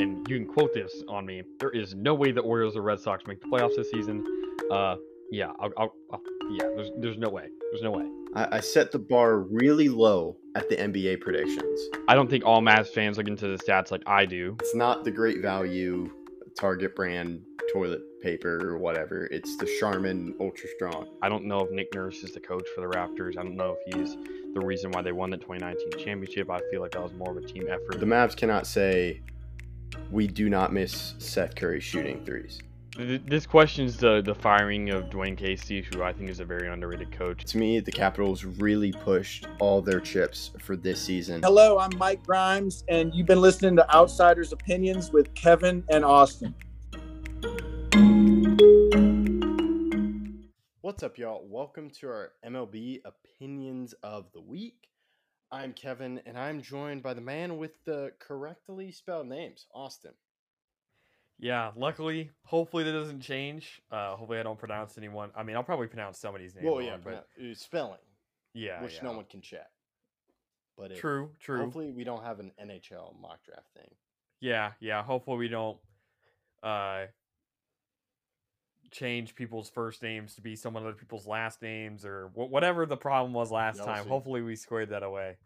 and you can quote this on me. There is no way the Orioles or Red Sox make the playoffs this season. Uh, yeah, I'll, I'll, I'll, yeah. There's there's no way. There's no way. I, I set the bar really low at the NBA predictions. I don't think all Mavs fans look into the stats like I do. It's not the great value Target brand toilet paper or whatever. It's the Charmin Ultra Strong. I don't know if Nick Nurse is the coach for the Raptors. I don't know if he's the reason why they won the 2019 championship. I feel like that was more of a team effort. The Mavs cannot say we do not miss Seth Curry shooting threes. This questions the the firing of Dwane Casey, who I think is a very underrated coach. To me, the Capitals really pushed all their chips for this season. Hello, I'm Mike Grimes, and you've been listening to Outsiders Opinions with Kevin and Austin. What's up, y'all? Welcome to our MLB Opinions of the Week. I'm Kevin, and I'm joined by the man with the correctly spelled names, Austin. Yeah, luckily, hopefully that doesn't change. Uh, hopefully I don't pronounce anyone. I mean, I'll probably pronounce somebody's name Well, wrong, yeah, but but uh, spelling, yeah, which yeah. no one can check. But True, true. Hopefully, we don't have an NHL mock draft thing. Yeah, yeah. Hopefully we don't uh change people's first names to be someone other people's last names or wh- whatever the problem was last time. Hopefully we squared that away.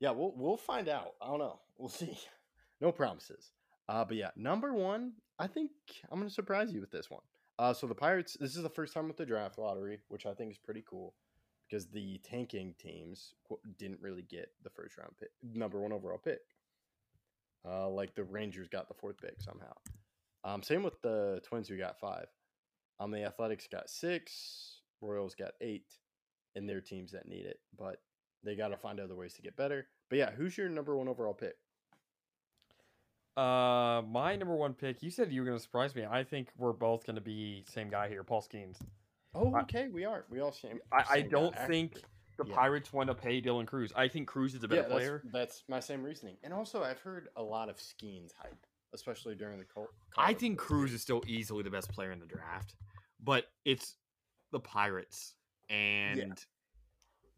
Yeah, we'll we'll find out. I don't know. We'll see. No promises. Uh, but yeah, number one, I think I'm gonna surprise you with this one. Uh, so the Pirates. This is the first time with the draft lottery, which I think is pretty cool because the tanking teams didn't really get the first round pick, number one overall pick. Uh, like the Rangers got the fourth pick somehow. Um, same with the Twins who got five. Um, the Athletics got six. Royals got eight, and their teams that need it, but they got to find other ways to get better. But yeah, who's your number one overall pick? Uh my number one pick, you said you were gonna surprise me. I think we're both gonna be same guy here, Paul Skenes. Oh, I- okay, we are. We all same. I, I same guy, don't actually. think the Yeah. Pirates want to pay Dylan Crews. I think Crews is a better yeah, that's, player. That's my same reasoning. And also, I've heard a lot of Skenes hype, especially during the Col- I think. Crews is still easily the best player in the draft, but it's the Pirates and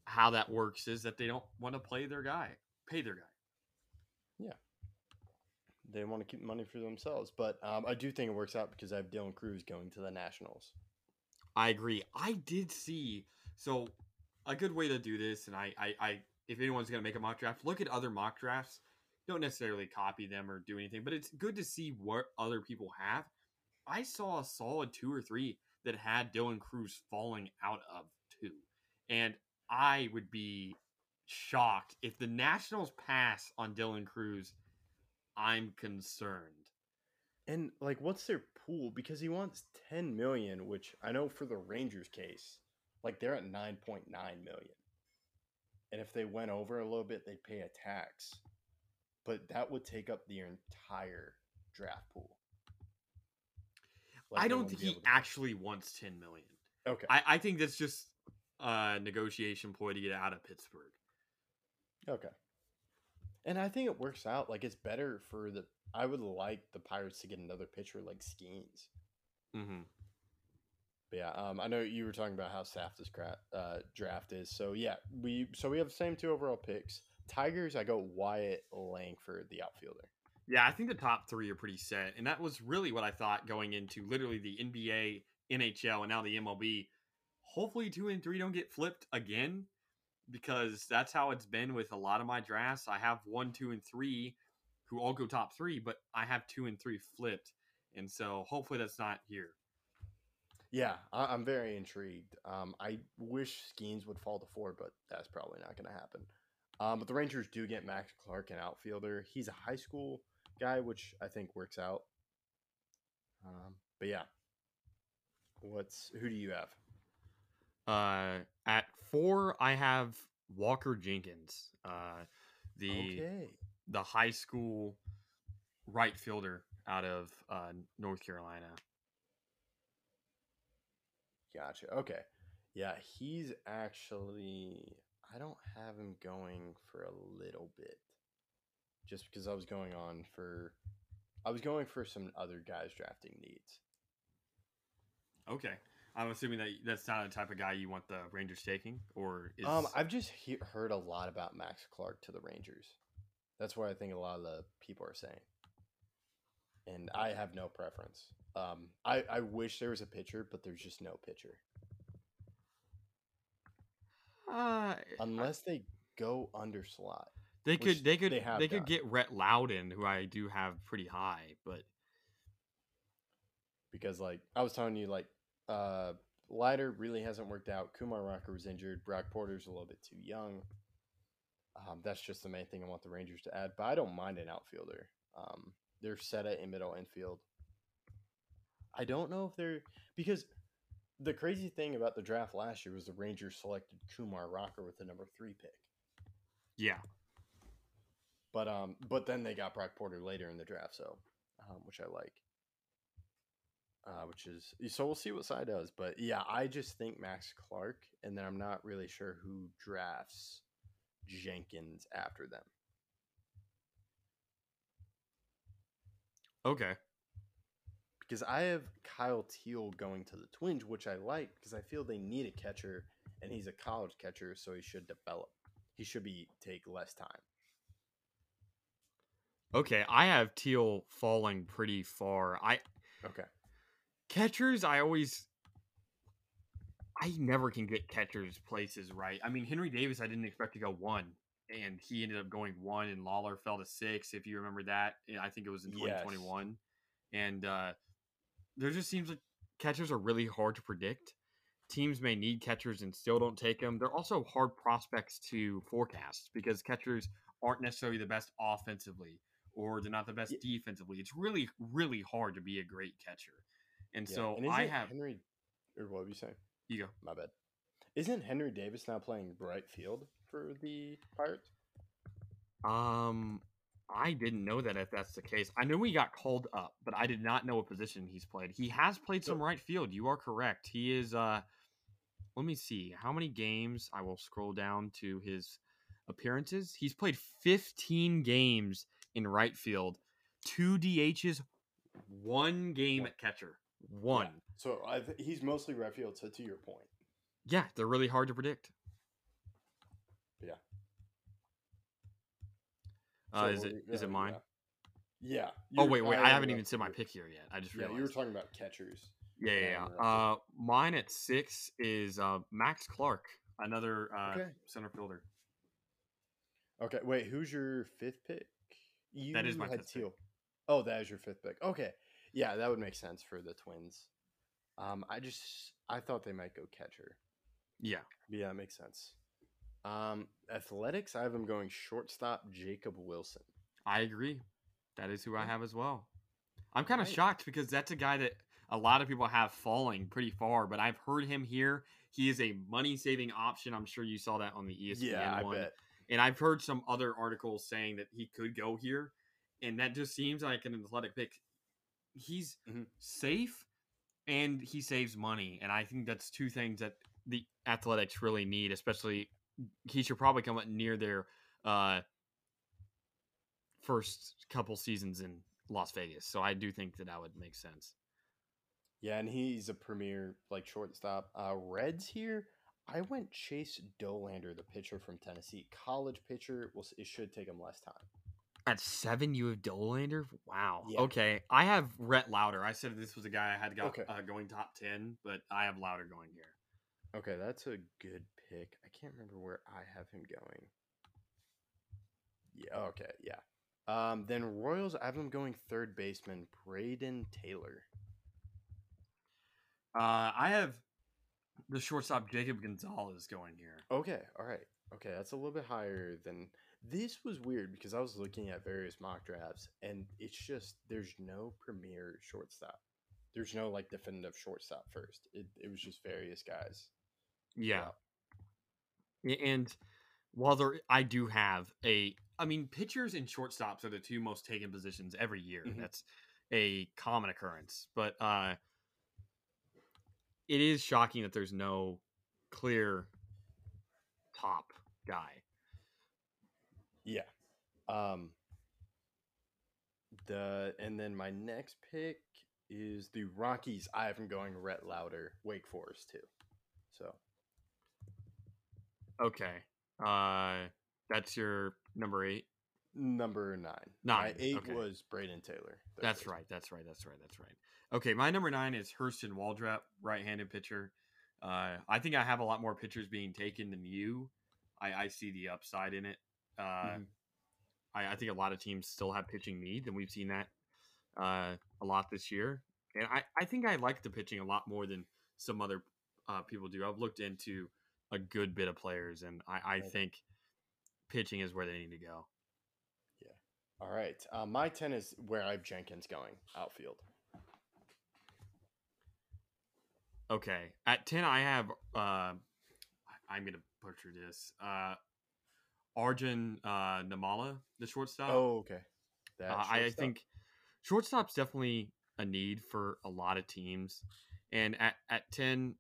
how that works is that they don't want to play their guy, pay their guy. Yeah. They want to keep money for themselves, but um, I do think it works out because I have Dylan Crews going to the Nationals. I agree. I did see so a good way to do this, and I, I, I if anyone's gonna make a mock draft, look at other mock drafts. Don't necessarily copy them or do anything, but it's good to see what other people have. I saw a solid two or three that had Dylan Crews falling out of two, and I would be shocked if the Nationals pass on Dylan Crews. I'm concerned. And like, what's their pool? Because he wants ten million, which I know for the Rangers case, like they're at nine point nine million. And if they went over a little bit, they'd pay a tax. But that would take up the entire draft pool. Like, I don't think he actually wants 10 million. Okay. I, I think that's just a negotiation ploy to get out of Pittsburgh. Okay. And I think it works out. Like it's better for the. I would like the Pirates to get another pitcher like Skenes. Mm-hmm. But yeah, um, I know you were talking about how staffed this cra- uh, draft is. So yeah, we so we have the same two overall picks. Tigers, I go Wyatt Langford, the outfielder. Yeah, I think the top three are pretty set, and that was really what I thought going into literally the NBA, NHL, and now the MLB. Hopefully, two and three don't get flipped again, because that's how it's been with a lot of my drafts. I have one, two, and three who all go top three, but I have two and three flipped, and so hopefully that's not here. Yeah, I, I'm very intrigued. Um, I wish Skenes would fall to four, but that's probably not going to happen. Um, but the Rangers do get Max Clark, an outfielder. He's a high school guy, which I think works out. Um, but yeah, what's who do you have? Uh, at four, I have Walker Jenkins, uh, the Okay, the high school right fielder out of uh, North Carolina. gotcha. Okay, yeah, he's actually. I don't have him going for a little bit, just because I was going on for. I was going for some other guys drafting needs. Okay, I'm assuming that that's not the type of guy you want the Rangers taking, or is Um, I've just he- heard a lot about Max Clark to the Rangers. That's what I think a lot of the people are saying. and I have no preference. Um, I I wish there was a pitcher, but there's just no pitcher Uh, unless they go under slot. they could they could they they, could done. get Rhett Lowder, who I do have pretty high, but because like I was telling you, like uh Leiter really hasn't worked out. Kumar Rocker was injured. Brock Porter's a little bit too young. Um, that's just the main thing I want the Rangers to add. But I don't mind an outfielder. Um, they're set at in middle infield. I don't know if they're because the crazy thing about the draft last year was the Rangers selected Kumar Rocker with the number three pick. yeah, But um, but then they got Brock Porter later in the draft, so um, which I like. Uh, which is so we'll see what side does, but yeah, I just think Max Clark, and then I'm not really sure who drafts Jenkins after them. okay, because I have Kyle Teel going to the Twins, which I like because I feel they need a catcher, and he's a college catcher, so he should develop. He should be take less time. okay. I have Teel falling pretty far. I Okay. Catchers i always i never can get catchers places right. I mean henry davis i didn't expect to go one and he ended up going one and Lawlar fell to six if you remember that i think it was in Yes. 2021 and uh there just seems like catchers are really hard to predict. Teams may need catchers and still don't take them they're also hard prospects to forecast because catchers aren't necessarily the best offensively or they're not the best defensively. It's really really hard to be a great catcher and Yeah. so and I have Henry, or what were you saying? you go. My bad. Isn't Henry Davis now playing right field for the Pirates? Um, I didn't know that if that's the case. I knew he got called up, but I did not know what position he's played. He has played some right field. You are correct. He is. Uh, let me see how many games. I will scroll down to his appearances. He's played 15 games in right field, two DHs, one game at catcher. One. Yeah. So I th- he's mostly right field. So to your point, Yeah, they're really hard to predict. Yeah. Uh, So is it is uh, it mine? Yeah. Oh wait, wait. I am haven't even said my pick here yet. I just Yeah, realized. you were talking about catchers. Yeah, yeah, yeah. Uh, mine at six is uh, Max Clark, another uh, Okay. center fielder. Okay, wait. Who's your fifth pick? You That is my had fifth pick. Teel. Oh, that is your fifth pick. Okay, yeah, that would make sense for the Twins. Um, I just I thought they might go catcher. Yeah. Yeah, that makes sense. Um, athletics, I have them going shortstop Jacob Wilson. I agree. That is who I have as well. I'm kind of Right. shocked because that's a guy that a lot of people have falling pretty far, but I've heard him here. He is a money saving option. I'm sure you saw that on the ESPN yeah, I one. bet. And I've heard some other articles saying that he could go here, and that just seems like an athletic pick. He's Mhm. safe and he saves money, and I think that's two things that the athletics really need. Especially, he should probably come up near their uh, first couple seasons in Las Vegas. So I do think that that would make sense. Yeah, and he's a premier like shortstop. Uh, Reds here, I went Chase Dollander, the pitcher from Tennessee, college pitcher. Well, it should take him less time. At seven, you have Dollander. Wow. Yeah. Okay, I have Rhett Lowder. I said this was a guy I had got Okay. uh, going top ten, but I have Lowder going here. Okay, that's a good pick. I can't remember where I have him going. Yeah. Okay. Yeah. Um, then Royals, I have him going third baseman Brayden Taylor. Uh, I have the shortstop Jacob Gonzalez going here. Okay. All right. Okay, that's a little bit higher than this was weird because I was looking at various mock drafts and it's just there's no premier shortstop. There's no like definitive shortstop first. It it was just various guys. Yeah. And while there, I do have a. I mean, pitchers and shortstops are the two most taken positions every year. Mhm. That's a common occurrence. But uh, it is shocking that there's no clear top guy. Yeah. Um the and then my next pick is the Rockies. I have them going Rhett Lowder, Wake Forest too. So Okay. Uh, that's your number eight. number nine. Nine, My eight okay. was Brayden Taylor. That's right. That's right. That's right. That's right. Okay, my number nine is Hurston Waldrep, right-handed pitcher. Uh, I think I have a lot more pitchers being taken than you. I, I see the upside in it. Uh, Mhm. I, I think a lot of teams still have pitching needs, and we've seen that uh, a lot this year. And I, I think I like the pitching a lot more than some other uh, people do. I've looked into a good bit of players, and I, I Okay. think pitching is where they need to go. Yeah. All right. Uh, my 10 is where I have Jenkins going, outfield. Okay, at ten, I have. Uh, I'm gonna butcher this. Arjun uh, Nimmala, the shortstop. Oh, okay. That Uh, I, I shortstop. think shortstop's definitely a need for a lot of teams. And at, at 10,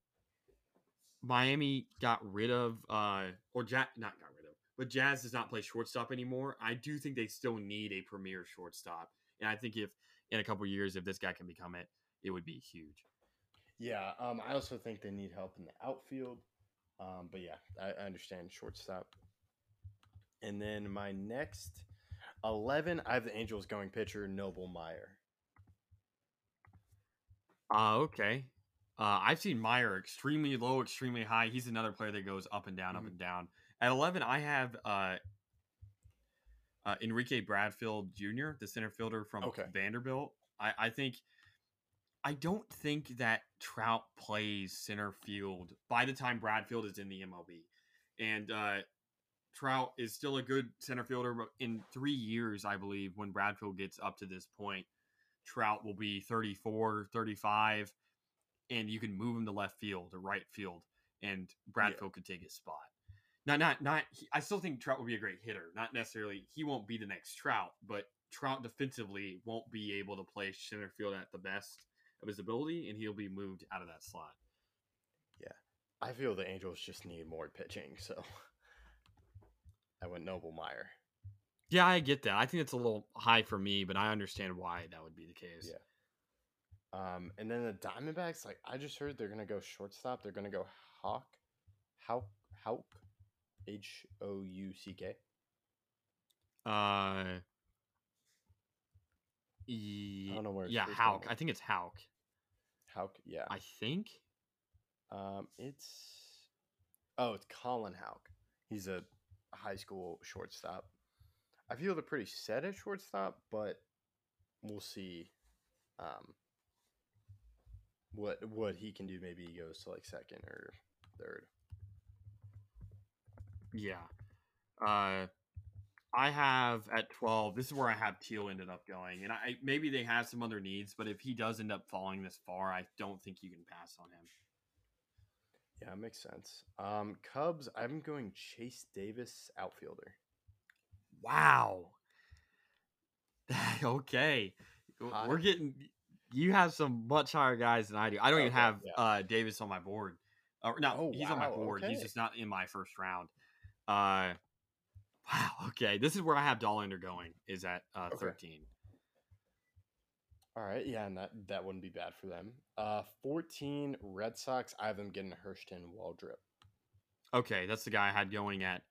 Miami got rid of, uh, or Jazz, not got rid of, but Jazz does not play shortstop anymore. I do think they still need a premier shortstop. And I think if in a couple years, if this guy can become it, it would be huge. Yeah, um, I also think they need help in the outfield. Um, but yeah, I, I understand shortstop. And then my next 11, I have the Angels going pitcher, Noble Meyer. Uh, okay. Uh, I've seen Meyer extremely low, extremely high. He's another player that goes up and down, up Mhm. and down. At 11, I have uh, uh, Enrique Bradfield Jr., the center fielder from Okay. Vanderbilt. I, I think, I don't think that Trout plays center field by the time Bradfield is in the MLB. And uh, Trout is still a good center fielder, but in three years, I believe, when Bradfield gets up to this point, Trout will be 34, 35, and you can move him to left field or right field, and Bradfield could take his spot. Not, not, not. he- I still think Trout will be a great hitter. Not necessarily, he won't be the next Trout, but Trout defensively won't be able to play center field at the best of his ability, and he'll be moved out of that slot. Yeah, I feel the Angels just need more pitching, so I went Noble Meyer. Yeah, I get that. I think it's a little high for me, but I understand why that would be the case. Yeah. Um, and then the Diamondbacks, like I just heard they're gonna go shortstop. They're gonna go Hawk, Hawk, Hawk, H O U C K. Uh, I don't know where. yeah, Hauk. I think it's Hauk. Hawk. Yeah. I think. Um, it's oh, it's Colin Houck. He's a high school shortstop. I feel they're pretty set at shortstop, but we'll see. Um, what what he can do? Maybe he goes to like second or third. Yeah. Uh, I have at twelve. This is where I have Teel ended up going, and I maybe they have some other needs, but if he does end up falling this far, I don't think you can pass on him. Yeah, it makes sense. Um, Cubs. I'm going Chase Davis, outfielder. Wow. okay. High. We're getting you have some much higher guys than I do. I don't even have yeah. uh Davis on my board. Or no, Oh, he's on my wow, board. He's just not in my first round. Uh wow, okay. This is where I have Dollander going, is at uh Okay. 13. All right, yeah, and that that wouldn't be bad for them. Uh, 14 Red Sox. I have them getting Hurston Waldrep. Okay, that's the guy I had going at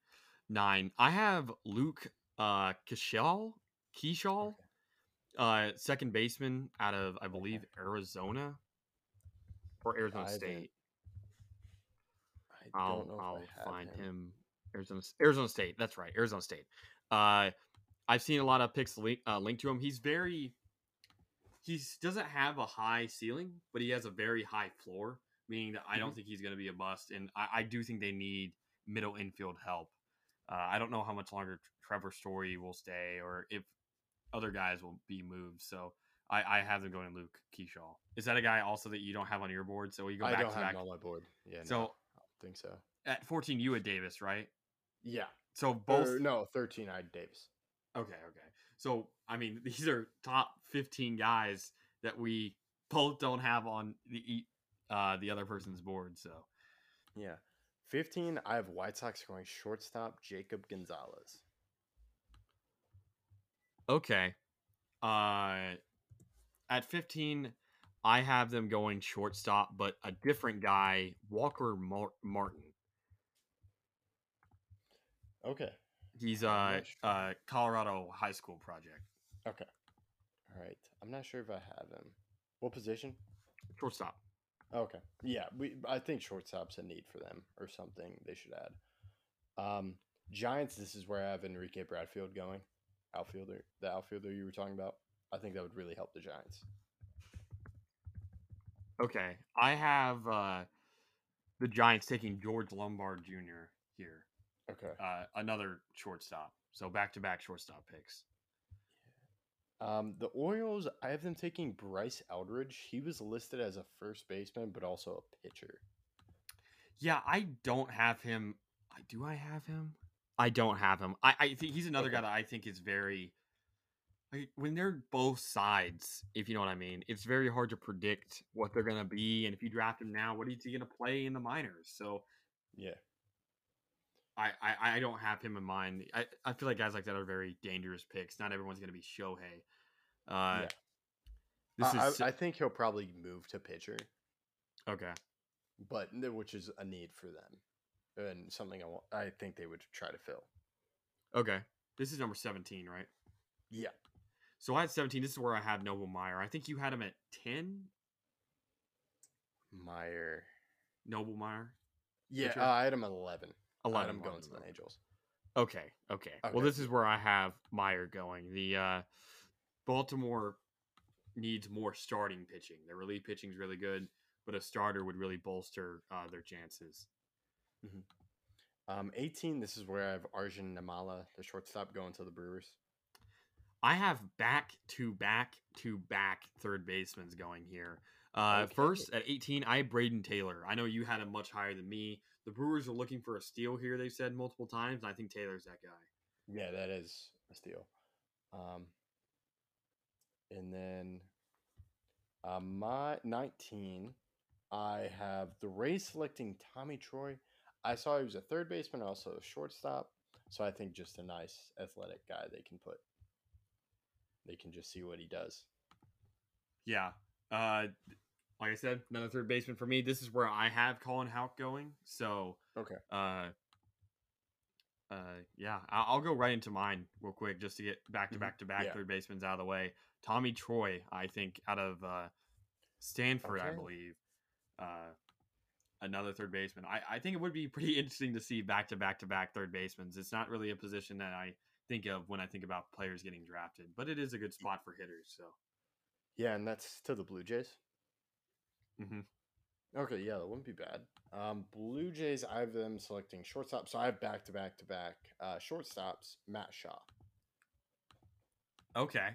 nine. I have Luke uh Keaschall, Keaschall, uh second baseman out of I believe Arizona or Arizona I State. I I'll don't know if I'll I have find him. him. Arizona Arizona State. That's right, Arizona State. Uh, I've seen a lot of picks link, uh, linked to him. He's very he doesn't have a high ceiling, but he has a very high floor, meaning that I don't think he's going to be a bust. And I, I do think they need middle infield help. Uh, I don't know how much longer Trevor Story will stay, or if other guys will be moved. So I, I have them going Luke Keaschall. Is that a guy also that you don't have on your board? So you go I back don't to have back. him on my board. Yeah, no, So I don't think so. at 14, you had Davis, right? Yeah, So both. or, no 13. I had Davis. Okay, okay. So I mean, these are top 15 guys that we both don't have on the uh, the other person's board. So Yeah, 15. I have White Sox going shortstop Jacob Gonzalez. okay. Uh, at 15, I have them going shortstop, but a different guy, Walker Mar- Martin. Okay. He's uh sure. uh Colorado high school project. Okay. All right. I'm not sure if I have him. What position? Shortstop. Okay. Yeah, we. I think shortstop's a need for them or something they should add. Um, Giants. This is where I have Enrique Bradfield going, outfielder. The outfielder you were talking about. I think that would really help the Giants. Okay. I have uh the Giants taking George Lombard Jr. here. Okay. Uh another shortstop. So back to back shortstop picks. Um, the Orioles. I have them taking Bryce Eldridge. He was listed as a first baseman, but also a pitcher. Yeah, I don't have him. I do I have him? I don't have him. I, I think he's another guy that I think is very like, when they're both sides, if you know what I mean, it's very hard to predict what they're gonna be. And if you draft him now, what is he gonna play in the minors? So Yeah. I, I, I don't have him in mind. I, I feel like guys like that are very dangerous picks. Not everyone's gonna be Shohei. Uh Yeah. this I, is I, I think he'll probably move to pitcher, okay. but which is a need for them and something I want. I think they would try to fill. Okay. This is number 17, right? Yeah. So I had 17. This is where I have Noble Meyer. I think you had him at 10. Meyer. Noble Meyer. Yeah, uh, I had him at 11. 11. him going to the 11. Angels. Okay, okay. Well, this is where I have Meyer going. The uh, Baltimore needs more starting pitching. Their relief pitching is really good, but a starter would really bolster uh, their chances. Um, 18, this is where I have Arjun Nimmala, the shortstop, going to the Brewers. I have back to back to back third basemen going here. Uh, Okay. First, at 18, I have Brayden Taylor. I know you had him much higher than me. The Brewers are looking for a steal here, they've said multiple times, and I think Taylor's that guy. Yeah, that is a steal. Um, and then uh, my 19, I have the Rays selecting Tommy Troy. I saw he was a third baseman, also a shortstop. So I think just a nice athletic guy they can put. They can just see what he does. Yeah. Uh, like I said, another third baseman for me. This is where I have Colin Houck going. So, Okay. uh, uh, yeah, I'll go right into mine real quick just to get back to Mhm. back to back Yeah. third basemen's out of the way. Tommy Troy, I think, out of uh, Stanford, I believe. Uh, another third baseman. I, I think it would be pretty interesting to see back to back to back third basemen. It's not really a position that I think of when I think about players getting drafted, but it is a good spot for hitters. So, Yeah, and that's to the Blue Jays. Hmm Okay, yeah, that wouldn't be bad. Um, Blue Jays, I have them selecting shortstop. So I have back to back to back uh, shortstops. Matt Shaw. Okay.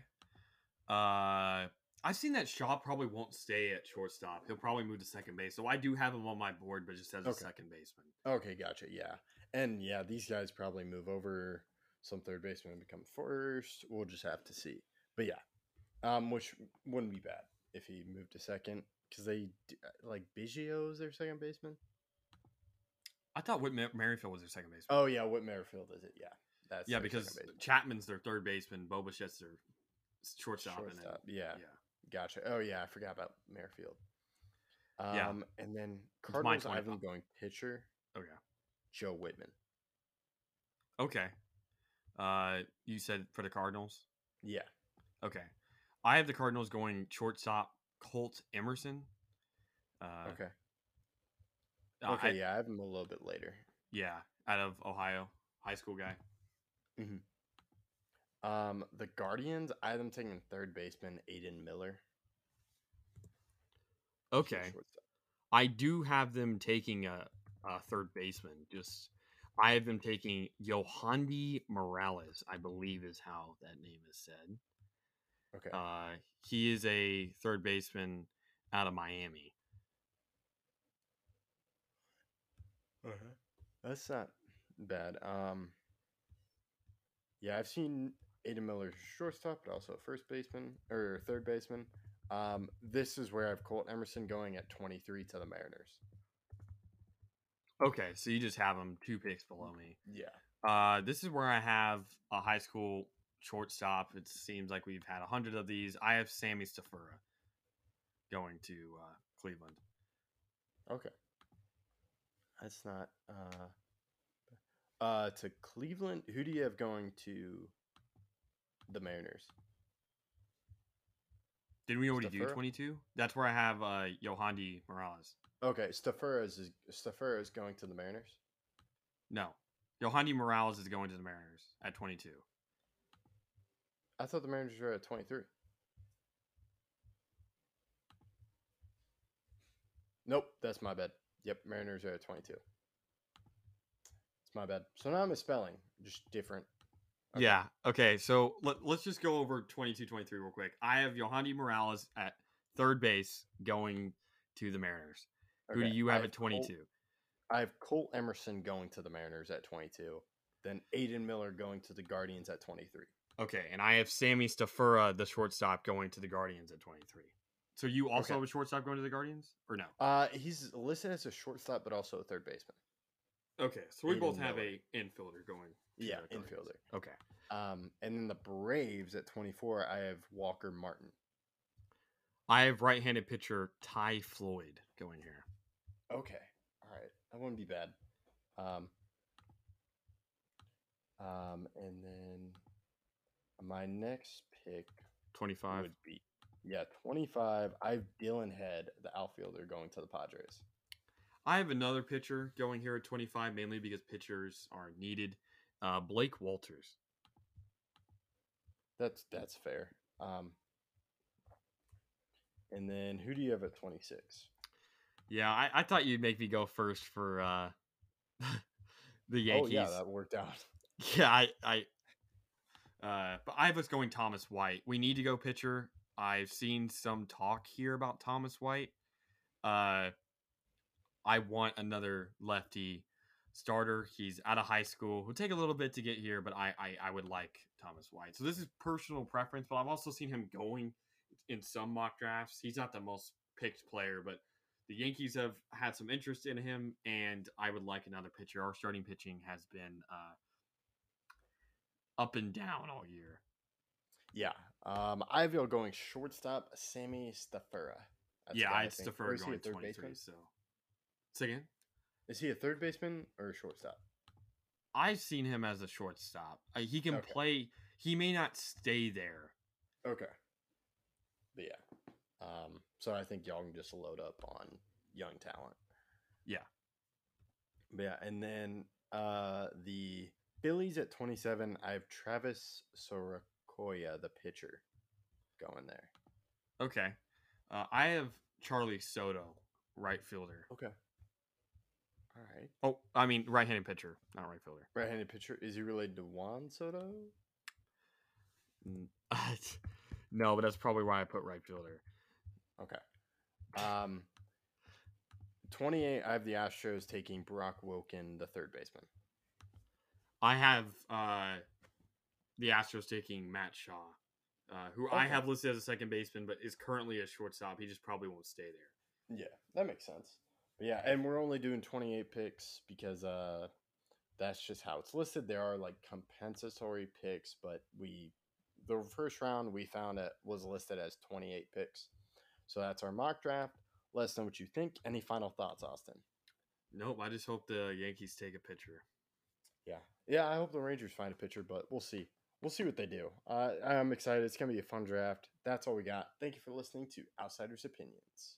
Uh, I've seen that Shaw probably won't stay at shortstop. He'll probably move to second base. So I do have him on my board, but just as a second baseman. Okay, gotcha. Yeah, and yeah, these guys probably move over. Some third baseman and become first. We'll just have to see. But yeah, um, which wouldn't be bad if he moved to second because they uh, like Biggio's their second baseman. I thought Whit Mer- Merrifield was their second baseman. Oh yeah, Whit Merrifield is it? Yeah, that's yeah, because. Chapman's their third baseman. Bo Bichette's their shortstop. And then, yeah. yeah. Gotcha. Oh yeah, I forgot about Merrifield. Um, Yeah. and then Cardinals, I have them going pitcher. Oh yeah, Joe Whitman. Okay. Uh, you said for the Cardinals. Yeah. Okay. I have the Cardinals going shortstop Colt Emerson. Uh, Okay. I- Okay. yeah, I have him a little bit later. yeah, out of Ohio, high school guy. Um, the Guardians, I have them taking third baseman Aidan Miller. Okay. I do have them taking a, a third baseman. Just I have them taking Yohandy Morales, I believe is how that name is said. Okay. Uh, he is a third baseman out of Miami. Uh-huh. That's not bad. Um, yeah, I've seen Aidan Miller shortstop, but also first baseman or third baseman. Um, this is where I have Colt Emerson going at 23 to the Mariners. Okay, so you just have him two picks below me. Yeah. Uh, this is where I have a high school shortstop. It seems like we've had a hundred of these. I have Sammy Stafura going to uh, Cleveland. Okay. That's not. Uh, Uh, to Cleveland. Who do you have going to the Mariners? Didn't we already do 22? That's where I have uh Yohandy Morales. Okay, Stafferas is Stafferas is going to the Mariners. No. Yohandy Morales is going to the Mariners at 22. I thought the Mariners were at twenty three. Nope, that's my bad. Yep, Mariners are at twenty two. It's my bad. So now I'm misspelling, just different. Okay. Yeah. Okay. So let, let's just go over 22 23 real quick. I have Yohandy Morales at third base going to the Mariners. Who do you I have at Colt- 22? I have Colt Emerson going to the Mariners at twenty two. Then Aidan Miller going to the Guardians at twenty three. Okay. And I have Sammy Stafura, the shortstop, going to the Guardians at 23. So you also Okay. have a shortstop going to the Guardians? Or no? Uh, he's listed as a shortstop, but also a third baseman. Okay. So we Aidan both have a infielder going. Yeah, infielder. Okay. Um, and then the Braves at 24, I have Walker Martin. I have right handed pitcher Ty Floyd going here. Okay. All right. That wouldn't be bad. Um, um, and then my next pick 25. would be, yeah, 25. I have Dillon Head, the outfielder, going to the Padres. I have another pitcher going here at 25, mainly because pitchers are needed. Uh, Blake Wolters. That's that's fair. Um, and then who do you have at 26? Yeah, I, I thought you'd make me go first for uh, the Yankees. Oh, yeah, that worked out. Yeah, I, I, uh, but I was going Thomas White. We need to go pitcher. I've seen some talk here about Thomas White. Uh, I want another lefty starter. He's out of high school. Will take a little bit to get here, but I, I, I would like Thomas White. So this is personal preference, but I've also seen him going in some mock drafts. He's not the most picked player, but the Yankees have had some interest in him, and I would like another pitcher. Our starting pitching has been uh, up and down all year. Yeah. Um, I have you going shortstop, Sammy Stafura. That's yeah, think. Is going third 23. baseman? So, again. Is he a third baseman or a shortstop? I've seen him as a shortstop. Uh, he can Okay. play. He may not stay there. Okay. But yeah. Um, so I think y'all can just load up on young talent. Yeah. But yeah, and then uh the Phillies at 27, I have Travis Sorokoya, the pitcher, going there. Okay. Uh, I have Charlee Soto, right fielder. Okay. All right. Oh, I mean right-handed pitcher, not right fielder. Right-handed pitcher. Is he related to Juan Soto? No, but that's probably why I put right fielder. Okay. Um 28, I have the Astros taking Brock Wilken, the third baseman. I have uh, the Astros taking Matt Shaw, uh, who I have listed as a second baseman, but is currently a shortstop. He just probably won't stay there. Yeah, that makes sense. But yeah, and we're only doing 28 picks because uh that's just how it's listed. There are like compensatory picks, but we the first round we found it was listed as 28 picks. So that's our mock draft. Let us know what you think. Any final thoughts, Austin? Nope. I just hope the Yankees take a pitcher. Yeah. Yeah, I hope the Rangers find a pitcher, but we'll see. We'll see what they do. Uh, I'm excited. It's going to be a fun draft. That's all we got. Thank you for listening to Outsiders Opinions.